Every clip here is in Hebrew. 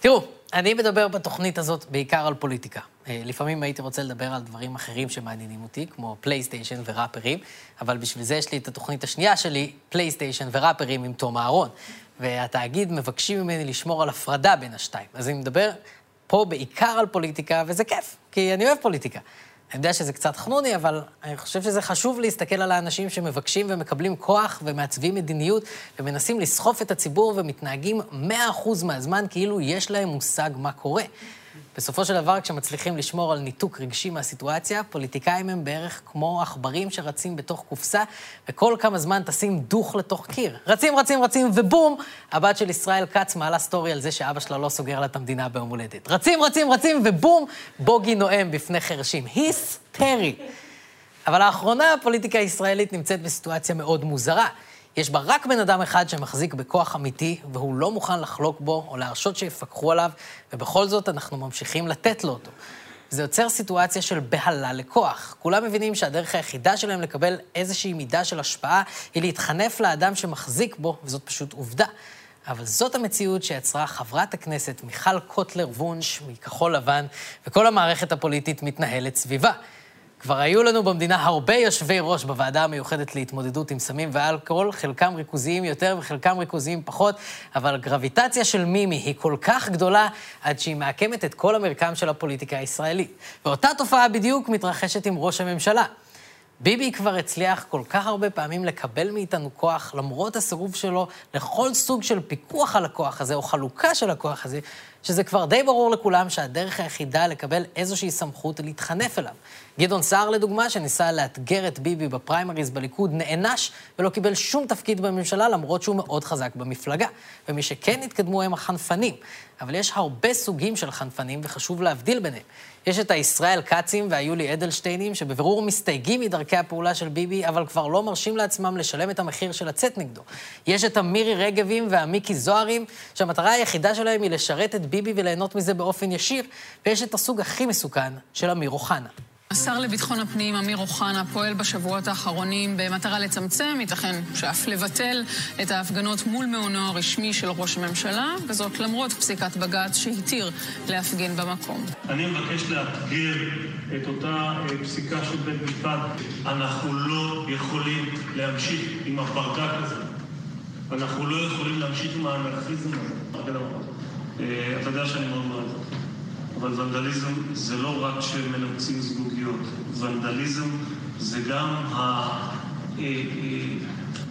תראו, אני מדבר בתוכנית הזאת בעיקר על פוליטיקה. אה, לפעמים הייתי רוצה לדבר על דברים אחרים שמעניינים אותי, כמו פלייסטיישן וראפרים, אבל בשביל זה יש לי את התוכנית השנייה שלי, פלייסטיישן וראפרים עם תום אהרון. והתאגיד מבקשים ממני לשמור על הפרדה בין השתיים. אז אני מדבר פה בעיקר על פוליטיקה, וזה כיף, כי אני אוהב פוליטיקה. אני יודע שזה קצת חנוני, אבל אני חושב שזה חשוב להסתכל על האנשים שמבקשים ומקבלים כוח ומעצבים מדיניות ומנסים לסחוף את הציבור ומתנהגים 100% מהזמן כאילו יש להם מושג מה קורה. בסופו של דבר, כשמצליחים לשמור על ניתוק רגשי מהסיטואציה, פוליטיקאים הם בערך כמו עכברים שרצים בתוך קופסה, וכל כמה זמן טסים דוך לתוך קיר. רצים, רצים, רצים, ובום, הבת של ישראל כץ מעלה סטורי על זה שאבא שלה לא סוגר לה את המדינה ביום הולדת. רצים, רצים, רצים, ובום, בוגי נואם בפני חרשים. היסטרי. אבל לאחרונה הפוליטיקה הישראלית נמצאת בסיטואציה מאוד מוזרה. יש בה רק בן אדם אחד שמחזיק בכוח אמיתי, והוא לא מוכן לחלוק בו או להרשות שיפקחו עליו, ובכל זאת אנחנו ממשיכים לתת לו אותו. זה יוצר סיטואציה של בהלה לכוח. כולם מבינים שהדרך היחידה שלהם לקבל איזושהי מידה של השפעה היא להתחנף לאדם שמחזיק בו, וזאת פשוט עובדה. אבל זאת המציאות שיצרה חברת הכנסת מיכל קוטלר וונש מכחול לבן, וכל המערכת הפוליטית מתנהלת סביבה. כבר היו לנו במדינה הרבה יושבי ראש בוועדה המיוחדת להתמודדות עם סמים ואלכוהול, חלקם ריכוזיים יותר וחלקם ריכוזיים פחות, אבל הגרביטציה של מימי היא כל כך גדולה, עד שהיא מעקמת את כל המרקם של הפוליטיקה הישראלית. ואותה תופעה בדיוק מתרחשת עם ראש הממשלה. ביבי כבר הצליח כל כך הרבה פעמים לקבל מאיתנו כוח, למרות הסירוב שלו לכל סוג של פיקוח על הכוח הזה, או חלוקה של הכוח הזה, שזה כבר די ברור לכולם שהדרך היחידה לקבל איזושהי סמכות להתחנף אליו. גדעון סער, לדוגמה, שניסה לאתגר את ביבי בפריימריז בליכוד, נענש ולא קיבל שום תפקיד בממשלה, למרות שהוא מאוד חזק במפלגה. ומי שכן התקדמו הם החנפנים. אבל יש הרבה סוגים של חנפנים, וחשוב להבדיל ביניהם. יש את הישראל כצים והיולי אדלשטיינים, שבבירור מסתייגים מדרכי הפעולה של ביבי, אבל כבר לא מרשים לעצמם לשלם את המחיר של לצאת נגדו. יש את המירי רגבים והמיקי זוהרים, שהמטרה היחידה שלהם היא לשרת את ביבי וליהנות מזה באופן ישיר, ויש את הסוג הכי מסוכן של אמיר אוחנה. השר לביטחון הפנים אמיר אוחנה פועל בשבועות האחרונים במטרה לצמצם, ייתכן שאף לבטל את ההפגנות מול מעונו הרשמי של ראש הממשלה, וזאת למרות פסיקת בג"ץ שהתיר להפגין במקום. אני מבקש לאתגר את אותה אה, פסיקה של בית משפט. אנחנו לא יכולים להמשיך עם הברדק הזה. אנחנו לא יכולים להמשיך עם האנרכיזם הזה. אה, אתה יודע שאני מאוד מעריך. אבל ונדליזם זה לא רק שמנפצים זגוגיות, ונדליזם זה גם ה... אה, אה,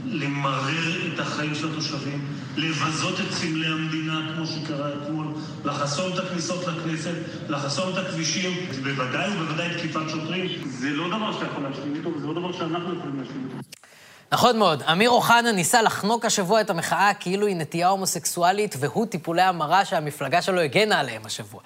למרר את החיים של התושבים, לבזות את סמלי המדינה, כמו שקרה אתמול, לחסום את הכניסות לכנסת, לחסום את הכבישים, בוודאי ובוודאי תקיפת שוטרים. זה לא דבר שאתה יכול להשלים איתו, וזה לא דבר שאנחנו יכולים להשלים איתו. נכון מאוד. אמיר אוחנה ניסה לחנוק השבוע את המחאה כאילו היא נטייה הומוסקסואלית, והוא טיפולי המרה שהמפלגה שלו הגנה עליהם השבוע.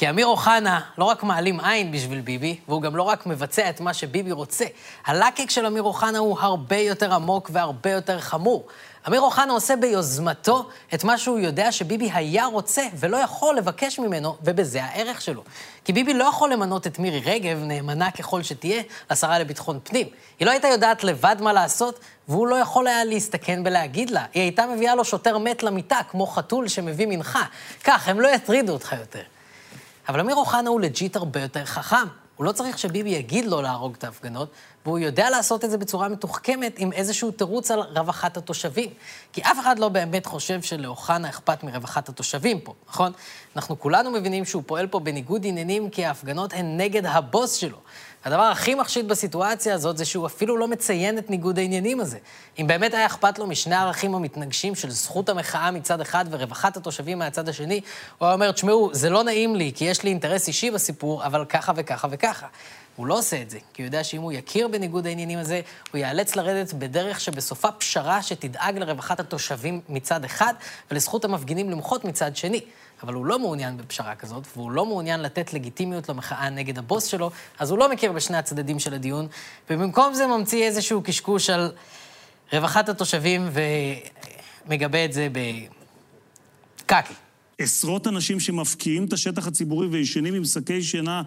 כי אמיר אוחנה לא רק מעלים עין בשביל ביבי, והוא גם לא רק מבצע את מה שביבי רוצה. הלקק של אמיר אוחנה הוא הרבה יותר עמוק והרבה יותר חמור. אמיר אוחנה עושה ביוזמתו את מה שהוא יודע שביבי היה רוצה ולא יכול לבקש ממנו, ובזה הערך שלו. כי ביבי לא יכול למנות את מירי רגב, נאמנה ככל שתהיה, לשרה לביטחון פנים. היא לא הייתה יודעת לבד מה לעשות, והוא לא יכול היה להסתכן בלהגיד לה. היא הייתה מביאה לו שוטר מת למיטה, כמו חתול שמביא מנחה. כך, הם לא יטרידו אותך יותר. אבל אמיר אוחנה הוא לג'יט הרבה יותר חכם. הוא לא צריך שביבי יגיד לו להרוג את ההפגנות, והוא יודע לעשות את זה בצורה מתוחכמת עם איזשהו תירוץ על רווחת התושבים. כי אף אחד לא באמת חושב שלאוחנה אכפת מרווחת התושבים פה, נכון? אנחנו כולנו מבינים שהוא פועל פה בניגוד עניינים כי ההפגנות הן נגד הבוס שלו. הדבר הכי מחשיד בסיטואציה הזאת זה שהוא אפילו לא מציין את ניגוד העניינים הזה. אם באמת היה אכפת לו משני הערכים המתנגשים של זכות המחאה מצד אחד ורווחת התושבים מהצד השני, הוא היה אומר, תשמעו, זה לא נעים לי, כי יש לי אינטרס אישי בסיפור, אבל ככה וככה וככה. הוא לא עושה את זה, כי הוא יודע שאם הוא יכיר בניגוד העניינים הזה, הוא ייאלץ לרדת בדרך שבסופה פשרה שתדאג לרווחת התושבים מצד אחד, ולזכות המפגינים למחות מצד שני. אבל הוא לא מעוניין בפשרה כזאת, והוא לא מעוניין לתת לגיטימיות למחאה נגד הבוס שלו, אז הוא לא מכיר בשני הצדדים של הדיון, ובמקום זה ממציא איזשהו קשקוש על רווחת התושבים ומגבה את זה בקקי. עשרות אנשים שמפקיעים את השטח הציבורי וישנים עם שקי שינה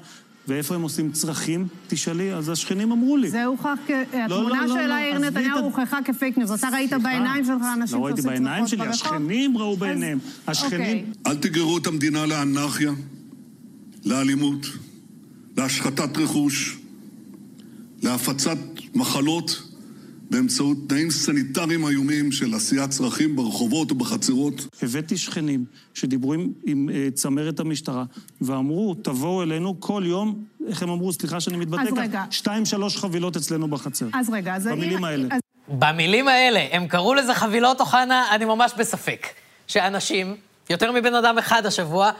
ואיפה הם עושים צרכים, תשאלי, אז השכנים אמרו לי. זה הוכח, כ... לא, התמונה לא, של לא, יאיר, עזבי, נתניהו הוכחה כ fake news. אתה ראית בעיניים שלך אנשים לא ראיתי שעושים בעיניים שלי, ברחוב? השכנים ראו אז- בעיניהם. השכנים... אוקיי. אל תגררו את המדינה לאנרכיה, לאלימות, להשחתת רכוש, להפצת מחלות באמצעות תנאים סניטריים איומים של עשיית צרכים ברחובות ובחצרות. הבאתי שכנים שדיברו עם, עם אה, צמרת המשטרה ואמרו, תבואו אלינו כל יום, איך הם אמרו, סליחה שאני מתבטא רגע. שתיים, שלוש חבילות אצלנו בחצר. אז רגע, אז במילים אם- האלה. אז במילים האלה, הם קראו לזה חבילות אוחנה, אני ממש בספק. שאנשים, יותר מבן אדם אחד השבוע,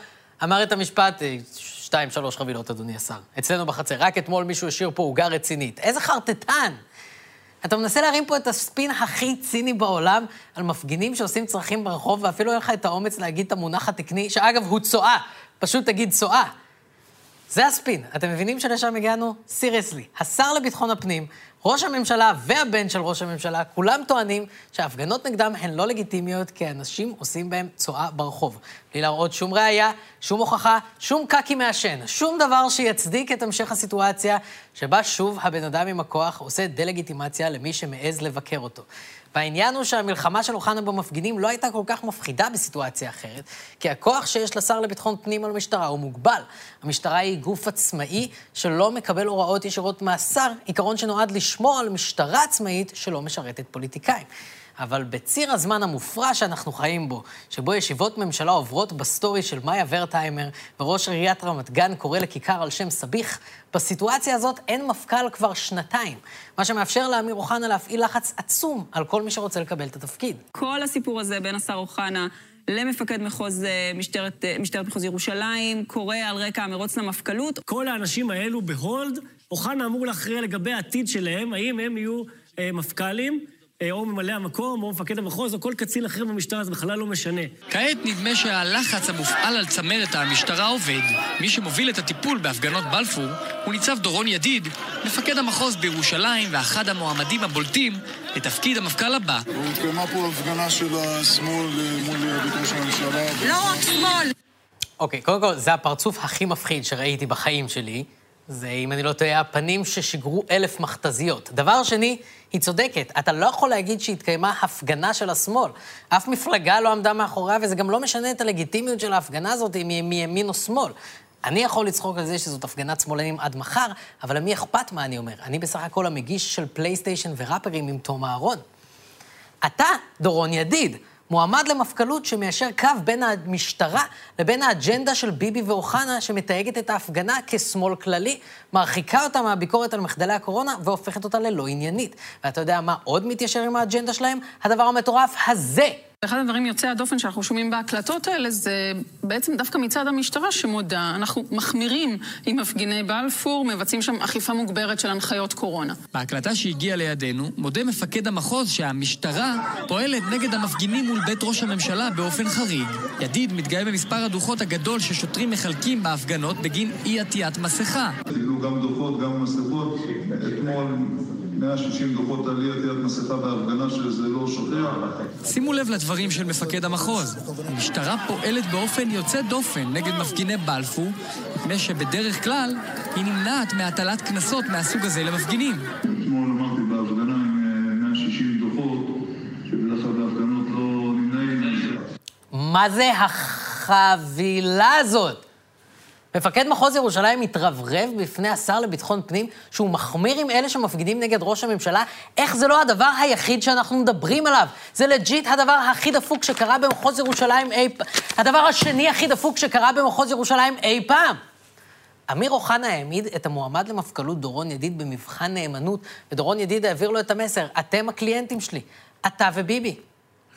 אמר את המשפט, "אה, שתיים, שלוש חבילות, אדוני השר. אצלנו בחצר. רק אתמול מישהו השאיר פה עוגה רצינית. איזה חרטטן! אתה מנסה להרים פה את הספין הכי ציני בעולם על מפגינים שעושים צרכים ברחוב, ואפילו אין לך את האומץ להגיד את המונח התקני, שאגב, הוא צואה. פשוט תגיד צואה. זה הספין. אתם מבינים שלשם הגענו? סיריוסלי. השר לביטחון הפנים, ראש הממשלה והבן של ראש הממשלה, כולם טוענים שההפגנות נגדם הן לא לגיטימיות, כי אנשים עושים בהם צואה ברחוב. בלי להראות שום ראייה, שום הוכחה, שום קקי מעשן, שום דבר שיצדיק את המשך הסיטואציה, שבה שוב הבן אדם עם הכוח עושה דה-לגיטימציה למי שמעז לבקר אותו. והעניין הוא שהמלחמה של אוחנה במפגינים לא הייתה כל כך מפחידה בסיטואציה אחרת, כי הכוח שיש לשר לביטחון פנים על המשטרה הוא מוגבל. המשטרה היא גוף עצמאי שלא מקבל הוראות ישירות מהשר, עיקרון שנועד לשמור על משטרה עצמאית שלא משרתת פוליטיקאים. אבל בציר הזמן המופרע שאנחנו חיים בו, שבו ישיבות ממשלה עוברות בסטורי של מאיה ורטהיימר וראש עיריית רמת גן קורא לכיכר על שם סביח, בסיטואציה הזאת אין מפכ"ל כבר שנתיים, מה שמאפשר לאמיר אוחנה להפעיל לחץ עצום על כל מי שרוצה לקבל את התפקיד. כל הסיפור הזה בין השר אוחנה למפקד מחוז אה, משטרת, אה, משטרת מחוז ירושלים קורה על רקע המרוץ למפכ"לות. כל האנשים האלו בהולד, אוחנה אמור להכריע לגבי העתיד שלהם, האם הם יהיו אה, מפכ"לים, אה, או ממלא המקום, או מפקד המחוז, או כל קצין אחר במשטרה, זה בכלל לא משנה. כעת נדמה שהלחץ המופעל על צמרת המשטרה עובד. מי שמוביל את הטיפול בהפגנות בלפור הוא ניצב דורון ידיד, מפקד המחוז בירושלים ואחד המועמדים הבולטים לתפקיד המפכ"ל הבא. התקיימה פה הפגנה של השמאל מול בית ראש הממשלה. לא רק שמאל! אוקיי, קודם כל, זה הפרצוף הכי מפחיד שראיתי בחיים שלי. זה, אם אני לא טועה, הפנים ששיגרו אלף מכתזיות. דבר שני, היא צודקת. אתה לא יכול להגיד שהתקיימה הפגנה של השמאל. אף מפלגה לא עמדה מאחוריה, וזה גם לא משנה את הלגיטימיות של ההפגנה הזאת, אם היא מימין או שמאל. אני יכול לצחוק על זה שזאת הפגנת שמאלנים עד מחר, אבל למי אכפת מה אני אומר? אני בסך הכל המגיש של פלייסטיישן וראפרים עם תום אהרון. אתה, דורון ידיד, מועמד למפכ"לות שמיישר קו בין המשטרה לבין האג'נדה של ביבי ואוחנה, שמתייגת את ההפגנה כשמאל כללי, מרחיקה אותה מהביקורת על מחדלי הקורונה והופכת אותה ללא עניינית. ואתה יודע מה עוד מתיישר עם האג'נדה שלהם? הדבר המטורף הזה. אחד הדברים יוצאי הדופן שאנחנו שומעים בהקלטות האלה זה בעצם דווקא מצד המשטרה שמודה. אנחנו מחמירים עם מפגיני בלפור, מבצעים שם אכיפה מוגברת של הנחיות קורונה. בהקלטה שהגיעה לידינו, מודה מפקד המחוז שהמשטרה פועלת נגד המפגינים מול בית ראש הממשלה באופן חריג. ידיד מתגאה במספר הדוחות הגדול ששוטרים מחלקים בהפגנות בגין אי עטיית מסכה. גם דוחות, גם מסכות. אתמול 160 דוחות על אי עטיית מסכה בהפגנה שזה לא שוכח. שימו לב לדברים של מפקד המחוז. המשטרה פועלת באופן יוצא דופן נגד מפגיני בלפור, מפני שבדרך כלל היא נמנעת מהטלת קנסות מהסוג הזה למפגינים. אתמול אמרתי בהפגנה עם אה, 160 דוחות, שבדרך כלל בהפגנות לא נמנעים. מה זה החבילה הזאת? מפקד מחוז ירושלים מתרברב בפני השר לביטחון פנים שהוא מחמיר עם אלה שמפגינים נגד ראש הממשלה. איך זה לא הדבר היחיד שאנחנו מדברים עליו? זה legit הדבר הכי דפוק שקרה במחוז ירושלים אי פעם. הדבר השני הכי דפוק שקרה במחוז ירושלים אי פעם. אמיר אוחנה העמיד את המועמד למפכ"לות דורון ידיד במבחן נאמנות, ודורון ידיד העביר לו את המסר, אתם הקליינטים שלי, אתה וביבי.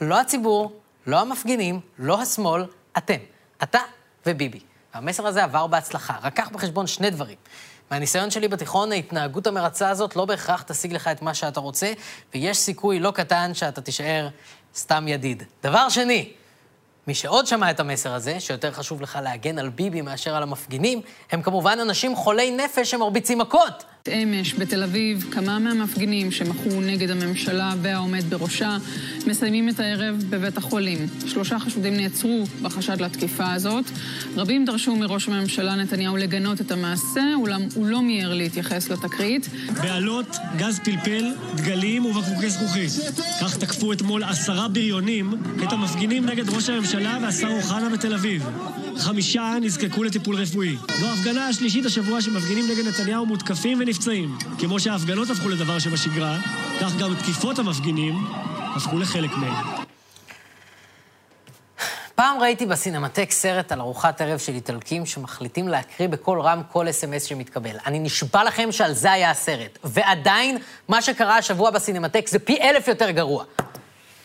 לא הציבור, לא המפגינים, לא השמאל, אתם. אתה וביבי. והמסר הזה עבר בהצלחה, רק קח בחשבון שני דברים. מהניסיון שלי בתיכון, ההתנהגות המרצה הזאת לא בהכרח תשיג לך את מה שאתה רוצה, ויש סיכוי לא קטן שאתה תישאר סתם ידיד. דבר שני, מי שעוד שמע את המסר הזה, שיותר חשוב לך להגן על ביבי מאשר על המפגינים, הם כמובן אנשים חולי נפש שמרביצים מכות. אמש בתל אביב, כמה מהמפגינים שמחו נגד הממשלה והעומד בראשה מסיימים את הערב בבית החולים. שלושה חשודים נעצרו בחשד לתקיפה הזאת. רבים דרשו מראש הממשלה נתניהו לגנות את המעשה, אולם הוא לא מיהר להתייחס לתקרית. בעלות, גז פלפל, דגלים ובקבוקי זכוכית. כך תקפו אתמול עשרה בריונים את המפגינים נגד ראש הממשלה והשר אוחנה בתל אביב. חמישה נזקקו לטיפול רפואי. זו ההפגנה השלישית השבוע שמפגינים נגד נתניהו מותקפים ונפצעים. כמו שההפגנות הפכו לדבר שבשגרה, כך גם תקיפות המפגינים הפכו לחלק מהם. פעם ראיתי בסינמטק סרט על ארוחת ערב של איטלקים שמחליטים להקריא בקול רם כל אס.אם.אס שמתקבל. אני נשבע לכם שעל זה היה הסרט. ועדיין, מה שקרה השבוע בסינמטק זה פי אלף יותר גרוע.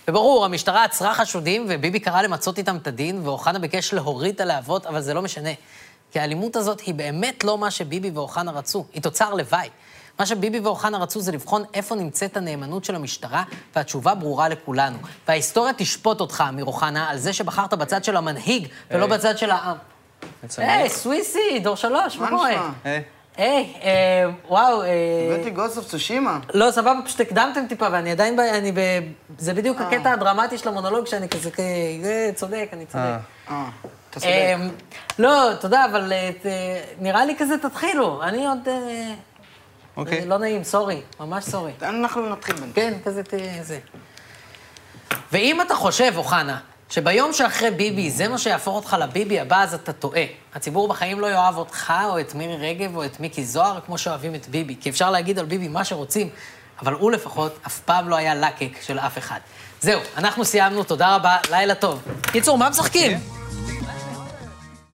וברור, המשטרה עצרה חשודים, וביבי קרא למצות איתם את הדין, ואוחנה ביקש להוריד את הלהבות, אבל זה לא משנה. כי האלימות הזאת היא באמת לא מה שביבי ואוחנה רצו, היא תוצר לוואי. מה שביבי ואוחנה רצו זה לבחון איפה נמצאת הנאמנות של המשטרה, והתשובה ברורה לכולנו. וההיסטוריה תשפוט אותך, אמיר אוחנה, על זה שבחרת בצד של המנהיג, ולא בצד של העם. היי, סוויסי, דור שלוש, מה קורה? היי, אה, וואו, אה... הבאתי גוסט אוף צושימה. לא, סבבה, פשוט הקדמתם טיפה, ואני עדיין, ב... אני ב... זה בדיוק הקטע הדרמטי של המונולוג, שאני כזה, כ- זה צודק, אני צודק. אה, אתה צודק. אה, לא, תודה, אבל אה, נראה לי כזה תתחילו. אני עוד... אה, אוקיי. לא נעים, סורי, ממש סורי. אנחנו נתחיל בינתיים. כן, כזה. זה. ואם אתה חושב, אוחנה, שביום שאחרי ביבי זה מה שיהפוך אותך לביבי הבא, אז אתה טועה. הציבור בחיים לא יאהב אותך, או את מירי רגב, או את מיקי זוהר, כמו שאוהבים את ביבי. כי אפשר להגיד על ביבי מה שרוצים, אבל הוא לפחות אף פעם לא היה לקק של אף אחד. זהו, אנחנו סיימנו, תודה רבה, לילה טוב. קיצור, מה משחקים?